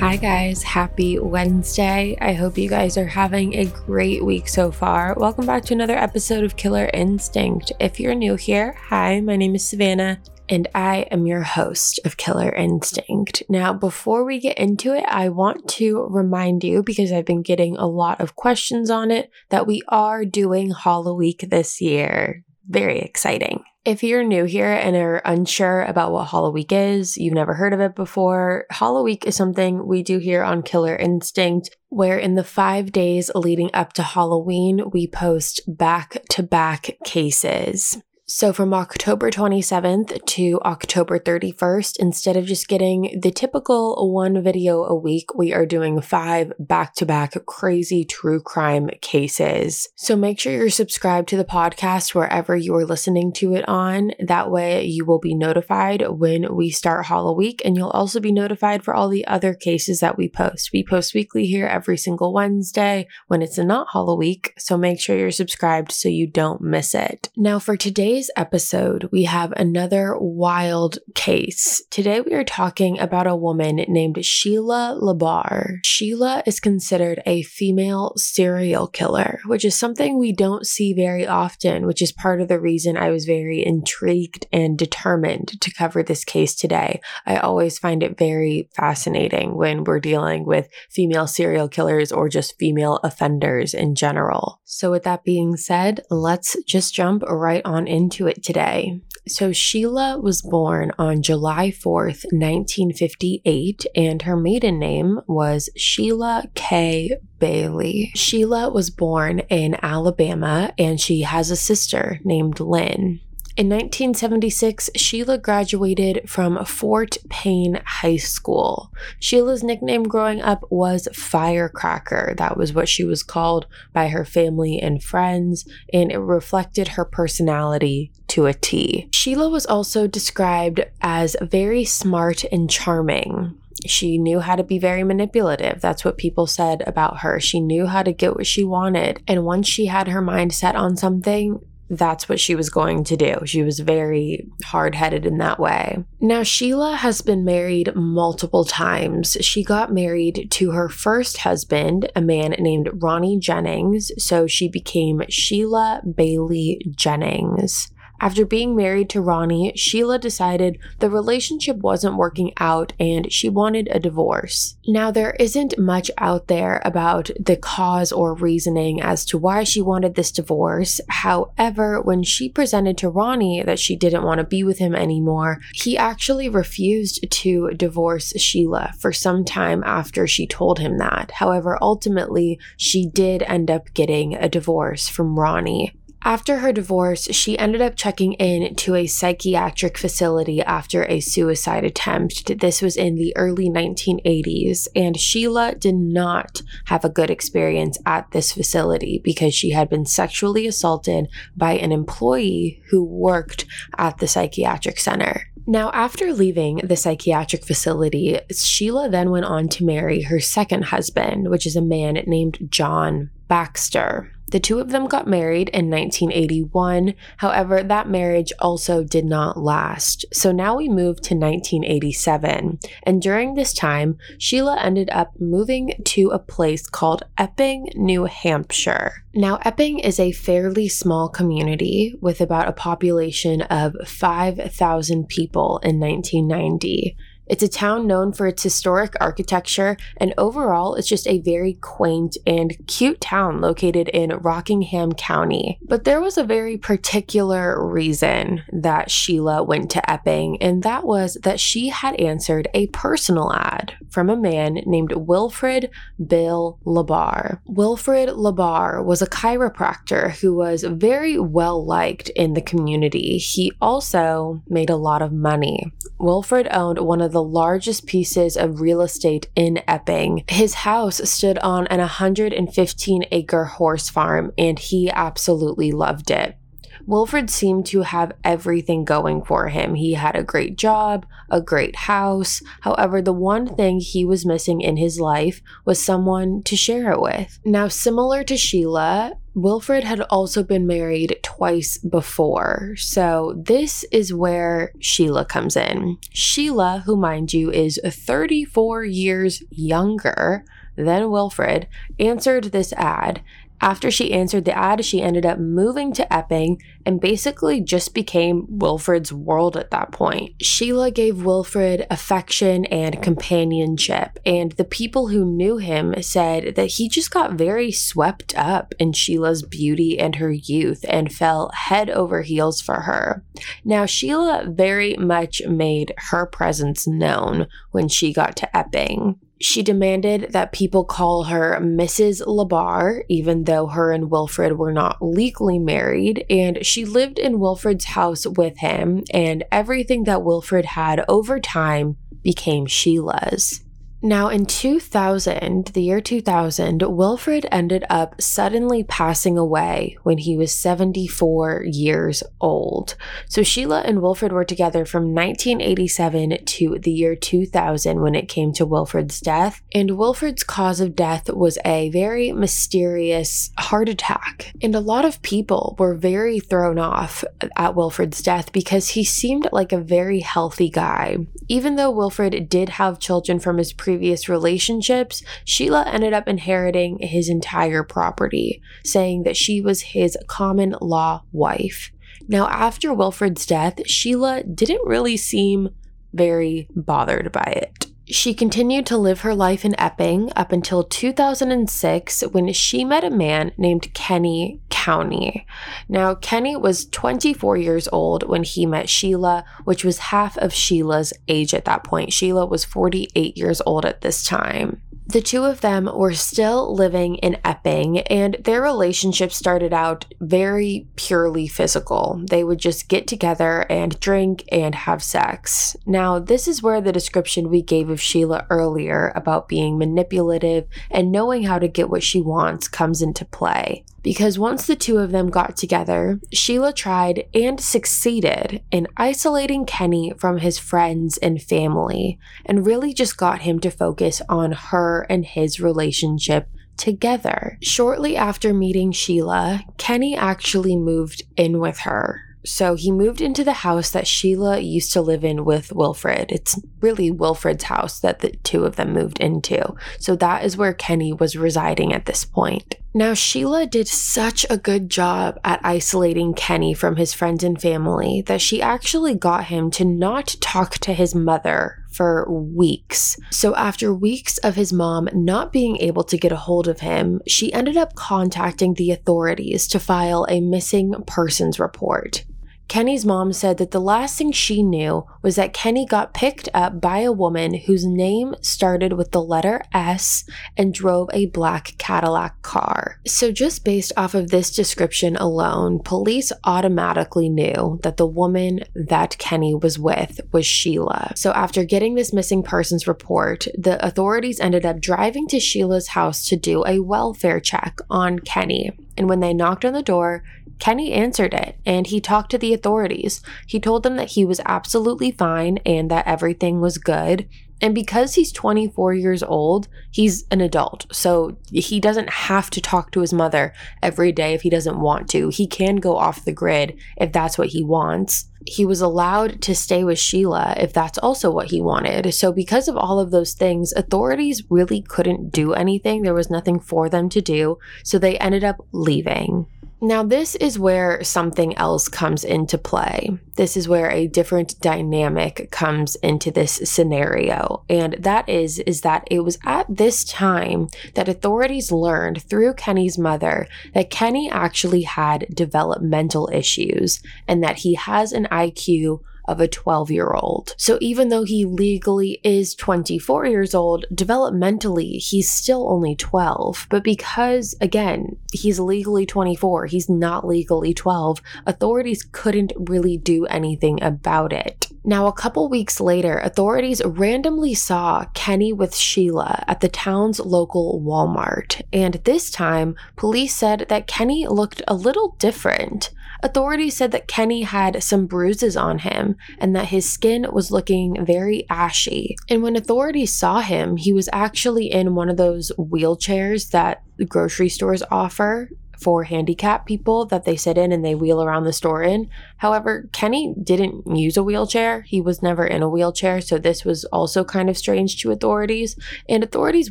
Hi, guys. Happy Wednesday. I hope you guys are having a great week so far. Welcome back to another episode of Killer Instinct. If you're new here, hi, my name is Savannah, and I am your host of Killer Instinct. Now, before we get into it, I want to remind you, because I've been getting a lot of questions on it, that we are doing Hollow Week this year. Very exciting. If you're new here and are unsure about what Hollow Week is, you've never heard of it before, Hollow Week is something we do here on Killer Instinct, where in the five days leading up to Halloween, we post back to back cases. So from October 27th to October 31st, instead of just getting the typical one video a week, we are doing five back to back crazy true crime cases. So make sure you're subscribed to the podcast wherever you are listening to it on. That way you will be notified when we start Hollow Week and you'll also be notified for all the other cases that we post. We post weekly here every single Wednesday when it's not Hollow Week. So make sure you're subscribed so you don't miss it. Now for today's today's episode, we have another wild case. Today, we are talking about a woman named Sheila LaBarre. Sheila is considered a female serial killer, which is something we don't see very often, which is part of the reason I was very intrigued and determined to cover this case today. I always find it very fascinating when we're dealing with female serial killers or just female offenders in general. So, with that being said, let's just jump right on into into it today. So, Sheila was born on July 4th, 1958, and her maiden name was Sheila K. Bailey. Sheila was born in Alabama, and she has a sister named Lynn. In 1976, Sheila graduated from Fort Payne High School. Sheila's nickname growing up was Firecracker. That was what she was called by her family and friends, and it reflected her personality to a T. Sheila was also described as very smart and charming she knew how to be very manipulative. That's what people said about her. She knew how to get what she wanted. And once she had her mind set on something, that's what she was going to do. She was very hard headed in that way. Now, Sheila has been married multiple times. She got married to her first husband, a man named Ronnie Jennings. So she became Sheila Bailey Jennings. After being married to Ronnie, Sheila decided the relationship wasn't working out and she wanted a divorce. Now, there isn't much out there about the cause or reasoning as to why she wanted this divorce. However, when she presented to Ronnie that she didn't want to be with him anymore, he actually refused to divorce Sheila for some time after she told him that. However, ultimately, she did end up getting a divorce from Ronnie. After her divorce, she ended up checking in to a psychiatric facility after a suicide attempt. This was in the early 1980s, and Sheila did not have a good experience at this facility because she had been sexually assaulted by an employee who worked at the psychiatric center. Now, after leaving the psychiatric facility, Sheila then went on to marry her second husband, which is a man named John Baxter. The two of them got married in 1981. However, that marriage also did not last. So now we move to 1987. And during this time, Sheila ended up moving to a place called Epping, New Hampshire. Now, Epping is a fairly small community with about a population of 5,000 people in 1990. It's a town known for its historic architecture, and overall, it's just a very quaint and cute town located in Rockingham County. But there was a very particular reason that Sheila went to Epping, and that was that she had answered a personal ad from a man named Wilfred Bill LaBarre. Wilfred LaBarre was a chiropractor who was very well liked in the community. He also made a lot of money. Wilfred owned one of the the largest pieces of real estate in Epping. His house stood on an 115 acre horse farm, and he absolutely loved it. Wilfred seemed to have everything going for him. He had a great job, a great house. However, the one thing he was missing in his life was someone to share it with. Now, similar to Sheila, Wilfred had also been married twice before. So, this is where Sheila comes in. Sheila, who, mind you, is 34 years younger than Wilfred, answered this ad after she answered the ad, she ended up moving to Epping and basically just became Wilfred's world at that point. Sheila gave Wilfred affection and companionship, and the people who knew him said that he just got very swept up in Sheila's beauty and her youth and fell head over heels for her. Now, Sheila very much made her presence known when she got to Epping. She demanded that people call her Mrs. LaBarre, even though her and Wilfred were not legally married, and she lived in Wilfred's house with him, and everything that Wilfred had over time became Sheila's. Now, in 2000, the year 2000, Wilfred ended up suddenly passing away when he was 74 years old. So, Sheila and Wilfred were together from 1987 to the year 2000 when it came to Wilfred's death. And Wilfred's cause of death was a very mysterious heart attack. And a lot of people were very thrown off at Wilfred's death because he seemed like a very healthy guy. Even though Wilfred did have children from his previous previous relationships, Sheila ended up inheriting his entire property, saying that she was his common law wife. Now, after Wilfred's death, Sheila didn't really seem very bothered by it. She continued to live her life in Epping up until 2006 when she met a man named Kenny Countie. Now, Kenny was 24 years old when he met Sheila, which was half of Sheila's age at that point. Sheila was 48 years old at this time. The two of them were still living in Epping, and their relationship started out very purely physical. They would just get together and drink and have sex. Now, this is where the description we gave of Sheila earlier about being manipulative and knowing how to get what she wants comes into play because once the two of them got together, Sheila tried and succeeded in isolating Kenny from his friends and family and really just got him to focus on her and his relationship together. Shortly after meeting Sheila, Kenny actually moved in with her so he moved into the house that Sheila used to live in with Wilfred. It's really Wilfred's house that the two of them moved into. So that is where Kenny was residing at this point. Now, Sheila did such a good job at isolating Kenny from his friends and family that she actually got him to not talk to his mother for weeks. So, after weeks of his mom not being able to get a hold of him, she ended up contacting the authorities to file a missing persons report. Kenny's mom said that the last thing she knew was that Kenny got picked up by a woman whose name started with the letter S and drove a black Cadillac car. So, just based off of this description alone, police automatically knew that the woman that Kenny was with was Sheila. So, after getting this missing persons report, the authorities ended up driving to Sheila's house to do a welfare check on Kenny. And when they knocked on the door, Kenny answered it and he talked to the authorities. He told them that he was absolutely fine and that everything was good. And because he's 24 years old, he's an adult. So he doesn't have to talk to his mother every day if he doesn't want to. He can go off the grid if that's what he wants. He was allowed to stay with Sheila if that's also what he wanted. So, because of all of those things, authorities really couldn't do anything. There was nothing for them to do. So, they ended up leaving. Now, this is where something else comes into play. This is where a different dynamic comes into this scenario. And that is, is that it was at this time that authorities learned through Kenny's mother that Kenny actually had developmental issues and that he has an IQ of a 12 year old. So even though he legally is 24 years old, developmentally, he's still only 12. But because, again, he's legally 24, he's not legally 12, authorities couldn't really do anything about it. Now, a couple weeks later, authorities randomly saw Kenny with Sheila at the town's local Walmart, and this time, police said that Kenny looked a little different. Authorities said that Kenny had some bruises on him and that his skin was looking very ashy. And when authorities saw him, he was actually in one of those wheelchairs that grocery stores offer for handicapped people that they sit in and they wheel around the store in. However, Kenny didn't use a wheelchair. He was never in a wheelchair, so this was also kind of strange to authorities. And authorities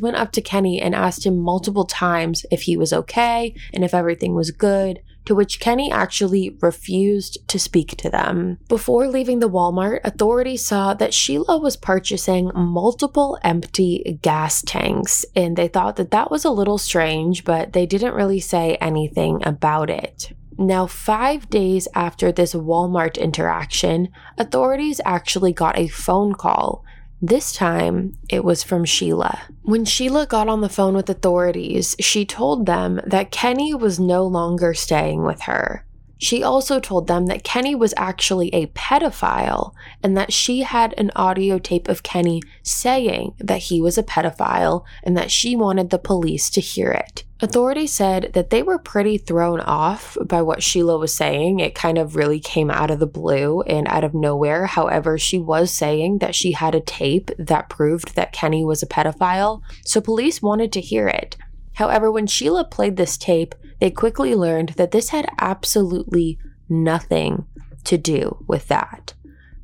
went up to Kenny and asked him multiple times if he was okay and if everything was good to which Kenny actually refused to speak to them. Before leaving the Walmart, authorities saw that Sheila was purchasing multiple empty gas tanks, and they thought that that was a little strange, but they didn't really say anything about it. Now, five days after this Walmart interaction, authorities actually got a phone call this time, it was from Sheila. When Sheila got on the phone with authorities, she told them that Kenny was no longer staying with her. She also told them that Kenny was actually a pedophile and that she had an audio tape of Kenny saying that he was a pedophile and that she wanted the police to hear it. Authorities said that they were pretty thrown off by what Sheila was saying. It kind of really came out of the blue and out of nowhere. However, she was saying that she had a tape that proved that Kenny was a pedophile, so police wanted to hear it. However, when Sheila played this tape, they quickly learned that this had absolutely nothing to do with that.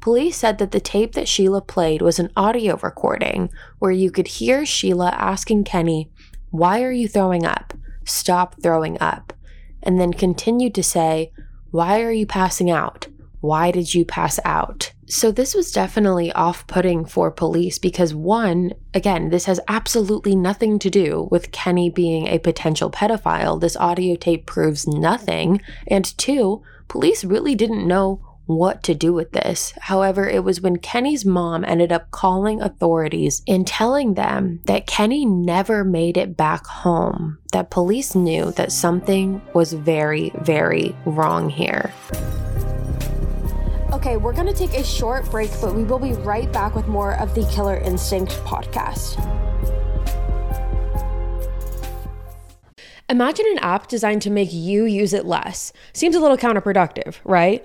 Police said that the tape that Sheila played was an audio recording where you could hear Sheila asking Kenny, Why are you throwing up? Stop throwing up. And then continued to say, Why are you passing out? Why did you pass out? So, this was definitely off putting for police because, one, again, this has absolutely nothing to do with Kenny being a potential pedophile. This audio tape proves nothing. And two, police really didn't know what to do with this. However, it was when Kenny's mom ended up calling authorities and telling them that Kenny never made it back home that police knew that something was very, very wrong here. Okay, we're going to take a short break, but we will be right back with more of the Killer Instinct podcast. Imagine an app designed to make you use it less. Seems a little counterproductive, right?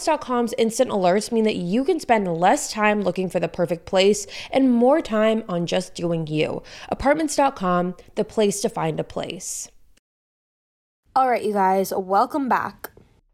Apartments.com's instant alerts mean that you can spend less time looking for the perfect place and more time on just doing you. Apartments.com, the place to find a place. All right, you guys, welcome back.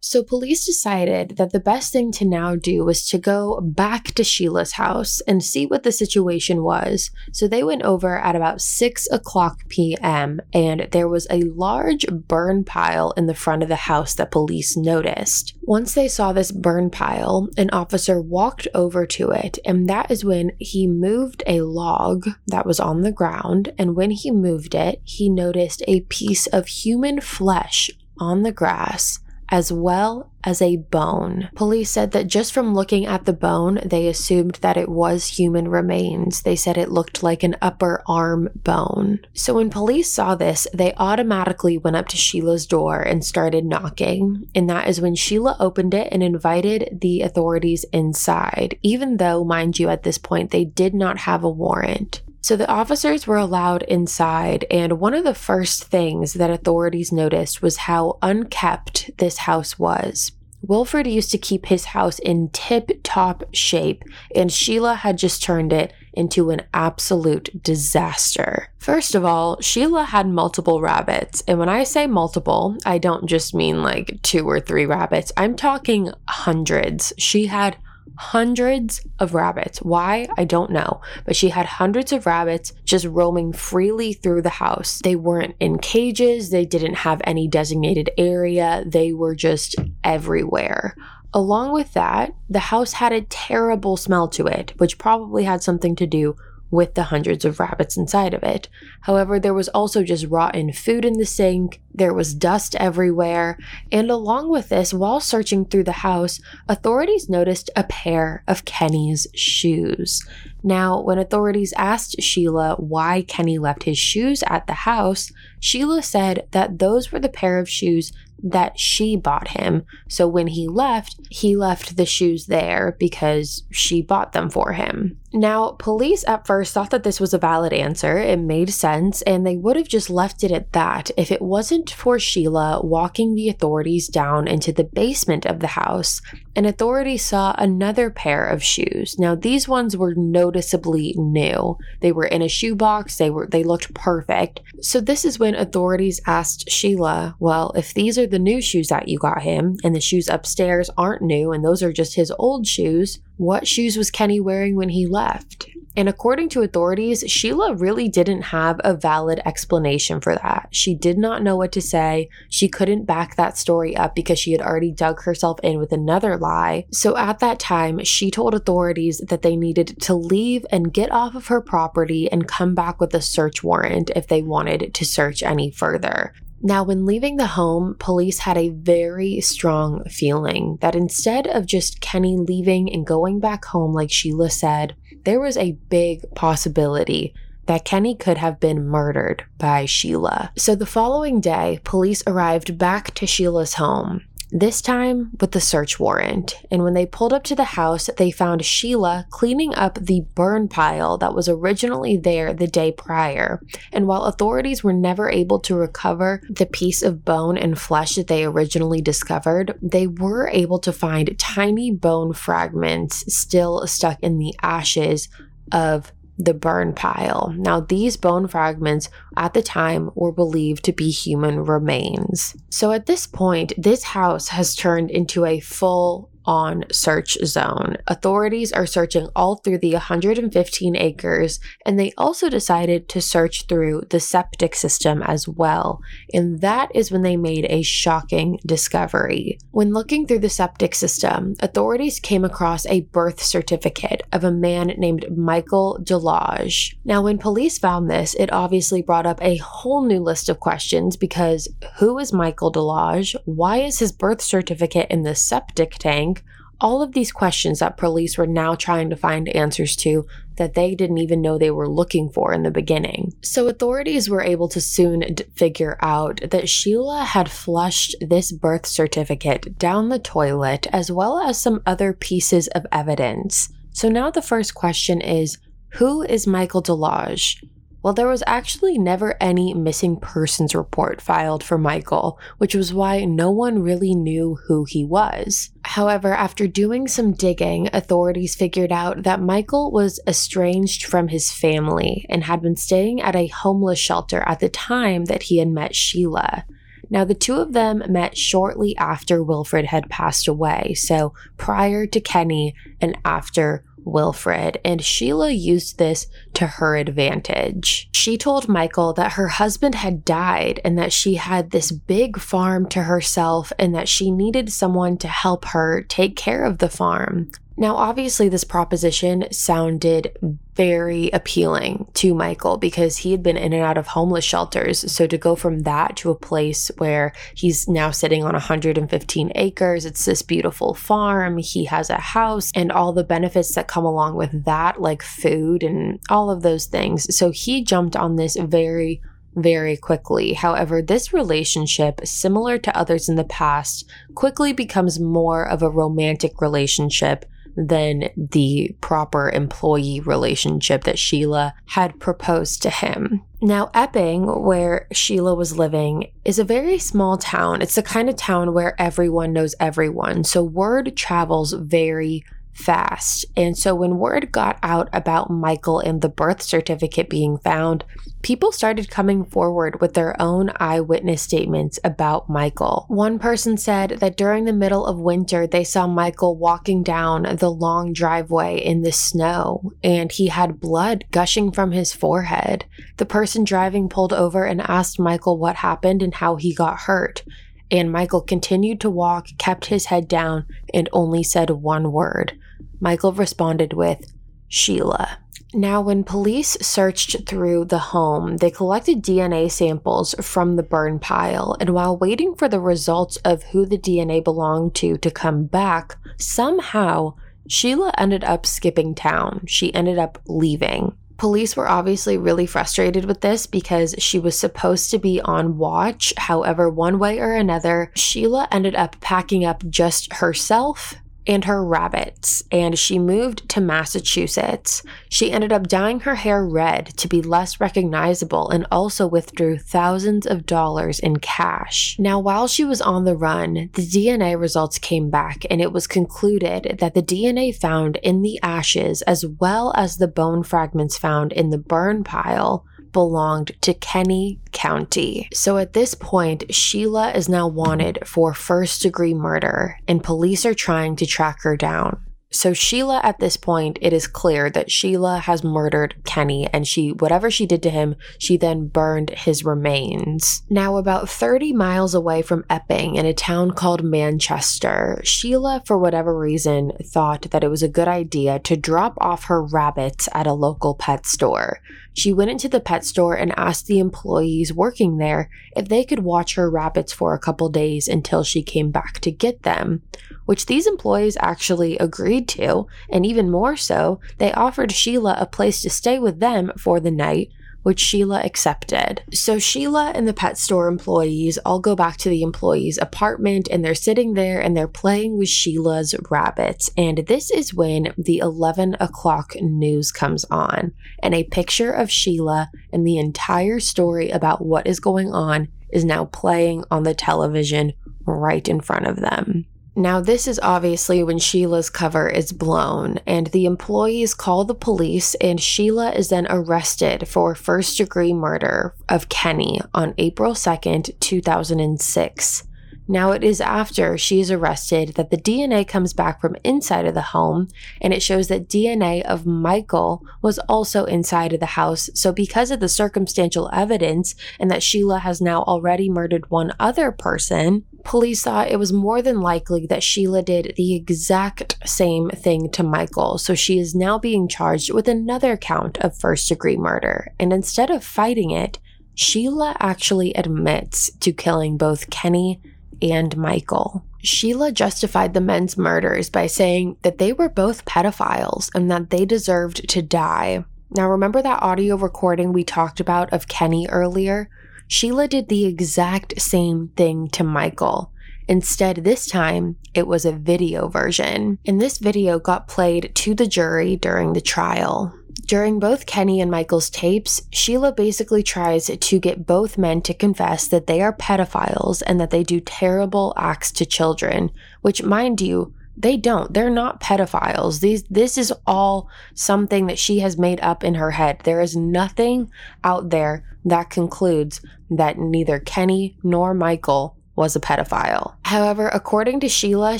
So, police decided that the best thing to now do was to go back to Sheila's house and see what the situation was. So, they went over at about 6 o'clock p.m., and there was a large burn pile in the front of the house that police noticed. Once they saw this burn pile, an officer walked over to it, and that is when he moved a log that was on the ground. And when he moved it, he noticed a piece of human flesh on the grass as well as a bone. Police said that just from looking at the bone, they assumed that it was human remains. They said it looked like an upper arm bone. So when police saw this, they automatically went up to Sheila's door and started knocking. And that is when Sheila opened it and invited the authorities inside, even though, mind you, at this point, they did not have a warrant. So the officers were allowed inside, and one of the first things that authorities noticed was how unkept this house was. Wilfred used to keep his house in tip top shape, and Sheila had just turned it into an absolute disaster. First of all, Sheila had multiple rabbits, and when I say multiple, I don't just mean like two or three rabbits, I'm talking hundreds. She had hundreds of rabbits. Why? I don't know. But she had hundreds of rabbits just roaming freely through the house. They weren't in cages, they didn't have any designated area, they were just everywhere. Along with that, the house had a terrible smell to it, which probably had something to do with the hundreds of rabbits inside of it. However, there was also just rotten food in the sink, there was dust everywhere, and along with this, while searching through the house, authorities noticed a pair of Kenny's shoes. Now, when authorities asked Sheila why Kenny left his shoes at the house, Sheila said that those were the pair of shoes that she bought him. So when he left, he left the shoes there because she bought them for him. Now, police at first thought that this was a valid answer. It made sense, and they would have just left it at that if it wasn't for Sheila walking the authorities down into the basement of the house. And authorities saw another pair of shoes. Now, these ones were noticeably new. They were in a shoebox, they were they looked perfect. So this is when authorities asked Sheila, "Well, if these are the new shoes that you got him and the shoes upstairs aren't new and those are just his old shoes, what shoes was Kenny wearing when he left? And according to authorities, Sheila really didn't have a valid explanation for that. She did not know what to say. She couldn't back that story up because she had already dug herself in with another lie. So at that time, she told authorities that they needed to leave and get off of her property and come back with a search warrant if they wanted to search any further. Now, when leaving the home, police had a very strong feeling that instead of just Kenny leaving and going back home, like Sheila said, there was a big possibility that Kenny could have been murdered by Sheila. So the following day, police arrived back to Sheila's home this time with the search warrant. And when they pulled up to the house, they found Sheila cleaning up the burn pile that was originally there the day prior. And while authorities were never able to recover the piece of bone and flesh that they originally discovered, they were able to find tiny bone fragments still stuck in the ashes of the burn pile. Now, these bone fragments at the time were believed to be human remains. So at this point, this house has turned into a full on search zone. Authorities are searching all through the 115 acres, and they also decided to search through the septic system as well. And that is when they made a shocking discovery. When looking through the septic system, authorities came across a birth certificate of a man named Michael Deloge. Now, when police found this, it obviously brought up a whole new list of questions because who is Michael Deloge? Why is his birth certificate in the septic tank? All of these questions that police were now trying to find answers to that they didn't even know they were looking for in the beginning. So authorities were able to soon d- figure out that Sheila had flushed this birth certificate down the toilet as well as some other pieces of evidence. So now the first question is who is Michael Deloge? Well, there was actually never any missing persons report filed for Michael, which was why no one really knew who he was. However, after doing some digging, authorities figured out that Michael was estranged from his family and had been staying at a homeless shelter at the time that he had met Sheila. Now, the two of them met shortly after Wilfred had passed away, so prior to Kenny and after Wilfred, and Sheila used this to her advantage. She told Michael that her husband had died and that she had this big farm to herself and that she needed someone to help her take care of the farm. Now, obviously, this proposition sounded very appealing to Michael because he had been in and out of homeless shelters. So to go from that to a place where he's now sitting on 115 acres, it's this beautiful farm, he has a house, and all the benefits that come along with that, like food and all of those things. So he jumped on this very very quickly. However, this relationship, similar to others in the past, quickly becomes more of a romantic relationship than the proper employee relationship that Sheila had proposed to him. Now, Epping, where Sheila was living, is a very small town. It's the kind of town where everyone knows everyone. So word travels very fast. And so when word got out about Michael and the birth certificate being found, people started coming forward with their own eyewitness statements about Michael. One person said that during the middle of winter, they saw Michael walking down the long driveway in the snow and he had blood gushing from his forehead. The person driving pulled over and asked Michael what happened and how he got hurt and Michael continued to walk, kept his head down, and only said one word. Michael responded with, Sheila. Now, when police searched through the home, they collected DNA samples from the burn pile, and while waiting for the results of who the DNA belonged to to come back, somehow Sheila ended up skipping town. She ended up leaving. Police were obviously really frustrated with this because she was supposed to be on watch. However, one way or another, Sheila ended up packing up just herself and her rabbits, and she moved to Massachusetts. She ended up dyeing her hair red to be less recognizable and also withdrew thousands of dollars in cash. Now, while she was on the run, the DNA results came back, and it was concluded that the DNA found in the ashes, as well as the bone fragments found in the burn pile, belonged to Kenny Countie. So at this point, Sheila is now wanted for first degree murder, and police are trying to track her down. So Sheila at this point it is clear that Sheila has murdered Kenny and she whatever she did to him she then burned his remains. Now about 30 miles away from Epping in a town called Manchester, Sheila for whatever reason thought that it was a good idea to drop off her rabbits at a local pet store. She went into the pet store and asked the employees working there if they could watch her rabbits for a couple days until she came back to get them, which these employees actually agreed to, and even more so, they offered Sheila a place to stay with them for the night which Sheila accepted. So Sheila and the pet store employees all go back to the employee's apartment and they're sitting there and they're playing with Sheila's rabbits. And this is when the 11 o'clock news comes on and a picture of Sheila and the entire story about what is going on is now playing on the television right in front of them. Now, this is obviously when Sheila's cover is blown, and the employees call the police, and Sheila is then arrested for first degree murder of Kenny on April 2nd, 2006. Now, it is after she is arrested that the DNA comes back from inside of the home, and it shows that DNA of Michael was also inside of the house. So, because of the circumstantial evidence and that Sheila has now already murdered one other person, police thought it was more than likely that Sheila did the exact same thing to Michael. So, she is now being charged with another count of first degree murder. And instead of fighting it, Sheila actually admits to killing both Kenny and Michael. Sheila justified the men's murders by saying that they were both pedophiles and that they deserved to die. Now, remember that audio recording we talked about of Kenny earlier? Sheila did the exact same thing to Michael. Instead, this time, it was a video version, and this video got played to the jury during the trial. During both Kenny and Michael's tapes, Sheila basically tries to get both men to confess that they are pedophiles and that they do terrible acts to children, which, mind you, they don't. They're not pedophiles. These this is all something that she has made up in her head. There is nothing out there that concludes that neither Kenny nor Michael was a pedophile. However, according to Sheila,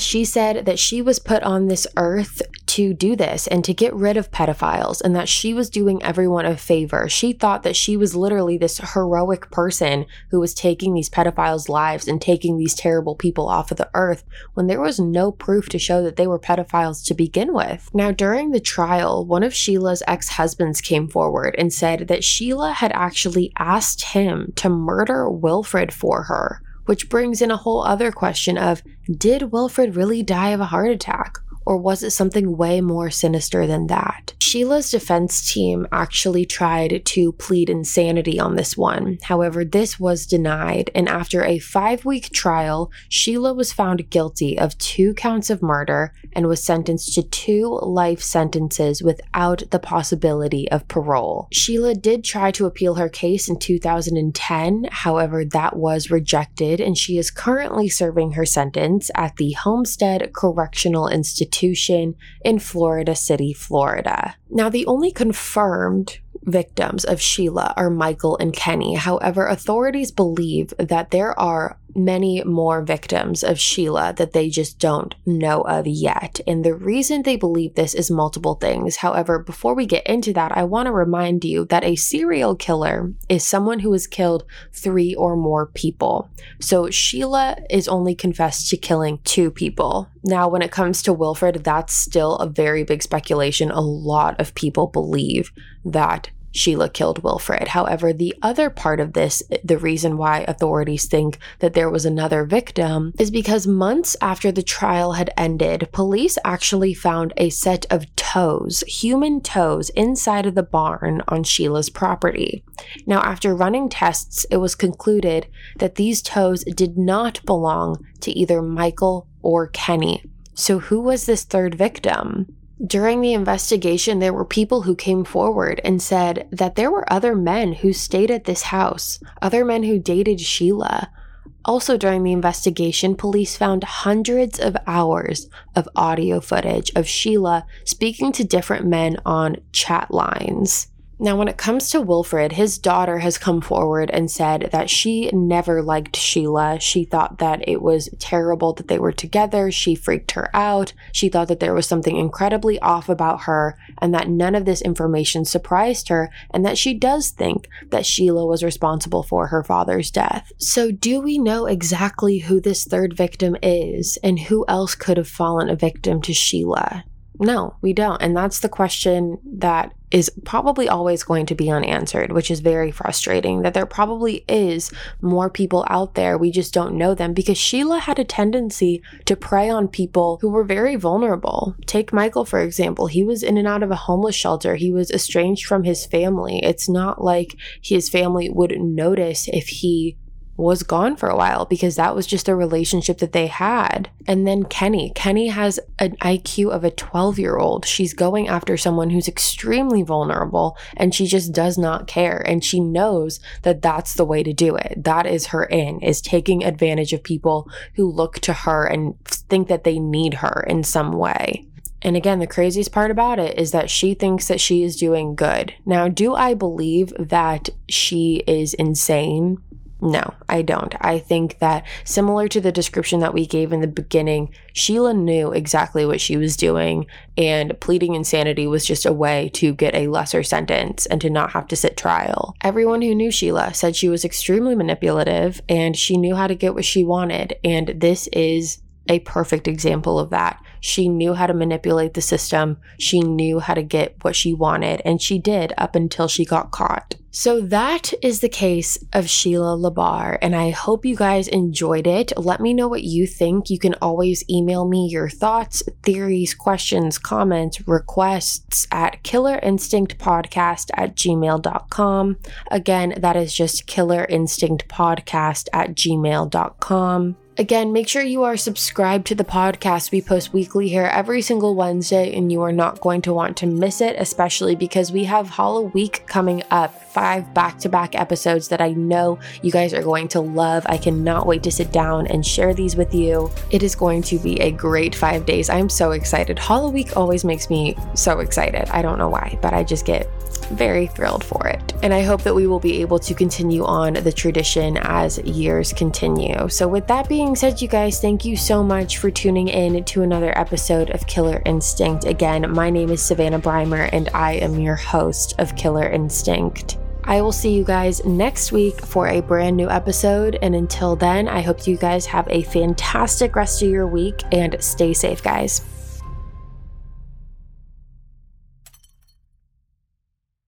she said that she was put on this earth to do this and to get rid of pedophiles and that she was doing everyone a favor. She thought that she was literally this heroic person who was taking these pedophiles' lives and taking these terrible people off of the earth when there was no proof to show that they were pedophiles to begin with. Now, during the trial, one of Sheila's ex husbands came forward and said that Sheila had actually asked him to murder Wilfred for her which brings in a whole other question of did Wilfred really die of a heart attack? Or was it something way more sinister than that? Sheila's defense team actually tried to plead insanity on this one. However, this was denied, and after a five week trial, Sheila was found guilty of two counts of murder and was sentenced to two life sentences without the possibility of parole. Sheila did try to appeal her case in 2010, however, that was rejected, and she is currently serving her sentence at the Homestead Correctional Institution in Florida City, Florida. Now, the only confirmed victims of Sheila are Michael and Kenny. However, authorities believe that there are many more victims of Sheila that they just don't know of yet. And the reason they believe this is multiple things. However, before we get into that, I want to remind you that a serial killer is someone who has killed three or more people. So Sheila is only confessed to killing two people. Now, when it comes to Wilfred, that's still a very big speculation. A lot of people believe that Sheila killed Wilfred. However, the other part of this, the reason why authorities think that there was another victim, is because months after the trial had ended, police actually found a set of toes, human toes, inside of the barn on Sheila's property. Now, after running tests, it was concluded that these toes did not belong to either Michael or Kenny. So, who was this third victim? During the investigation, there were people who came forward and said that there were other men who stayed at this house, other men who dated Sheila. Also, during the investigation, police found hundreds of hours of audio footage of Sheila speaking to different men on chat lines. Now, when it comes to Wilfred, his daughter has come forward and said that she never liked Sheila. She thought that it was terrible that they were together. She freaked her out. She thought that there was something incredibly off about her and that none of this information surprised her and that she does think that Sheila was responsible for her father's death. So, do we know exactly who this third victim is and who else could have fallen a victim to Sheila? No, we don't. And that's the question that is probably always going to be unanswered, which is very frustrating that there probably is more people out there. We just don't know them because Sheila had a tendency to prey on people who were very vulnerable. Take Michael, for example. He was in and out of a homeless shelter. He was estranged from his family. It's not like his family would notice if he was gone for a while because that was just a relationship that they had. And then Kenny. Kenny has an IQ of a 12 year old. She's going after someone who's extremely vulnerable and she just does not care. And she knows that that's the way to do it. That is her in, is taking advantage of people who look to her and think that they need her in some way. And again, the craziest part about it is that she thinks that she is doing good. Now, do I believe that she is insane? No, I don't. I think that similar to the description that we gave in the beginning, Sheila knew exactly what she was doing, and pleading insanity was just a way to get a lesser sentence and to not have to sit trial. Everyone who knew Sheila said she was extremely manipulative and she knew how to get what she wanted, and this is a perfect example of that. She knew how to manipulate the system. She knew how to get what she wanted, and she did up until she got caught. So that is the case of Sheila LaBarre, and I hope you guys enjoyed it. Let me know what you think. You can always email me your thoughts, theories, questions, comments, requests at killerinstinctpodcast at gmail.com. Again, that is just killerinstinctpodcast at gmail.com. Again, make sure you are subscribed to the podcast. We post weekly here every single Wednesday, and you are not going to want to miss it, especially because we have Hollow Week coming up. Five back to back episodes that I know you guys are going to love. I cannot wait to sit down and share these with you. It is going to be a great five days. I'm so excited. Hollow Week always makes me so excited. I don't know why, but I just get very thrilled for it. And I hope that we will be able to continue on the tradition as years continue. So, with that being said, you guys, thank you so much for tuning in to another episode of Killer Instinct. Again, my name is Savannah Brymer, and I am your host of Killer Instinct. I will see you guys next week for a brand new episode. And until then, I hope you guys have a fantastic rest of your week and stay safe, guys.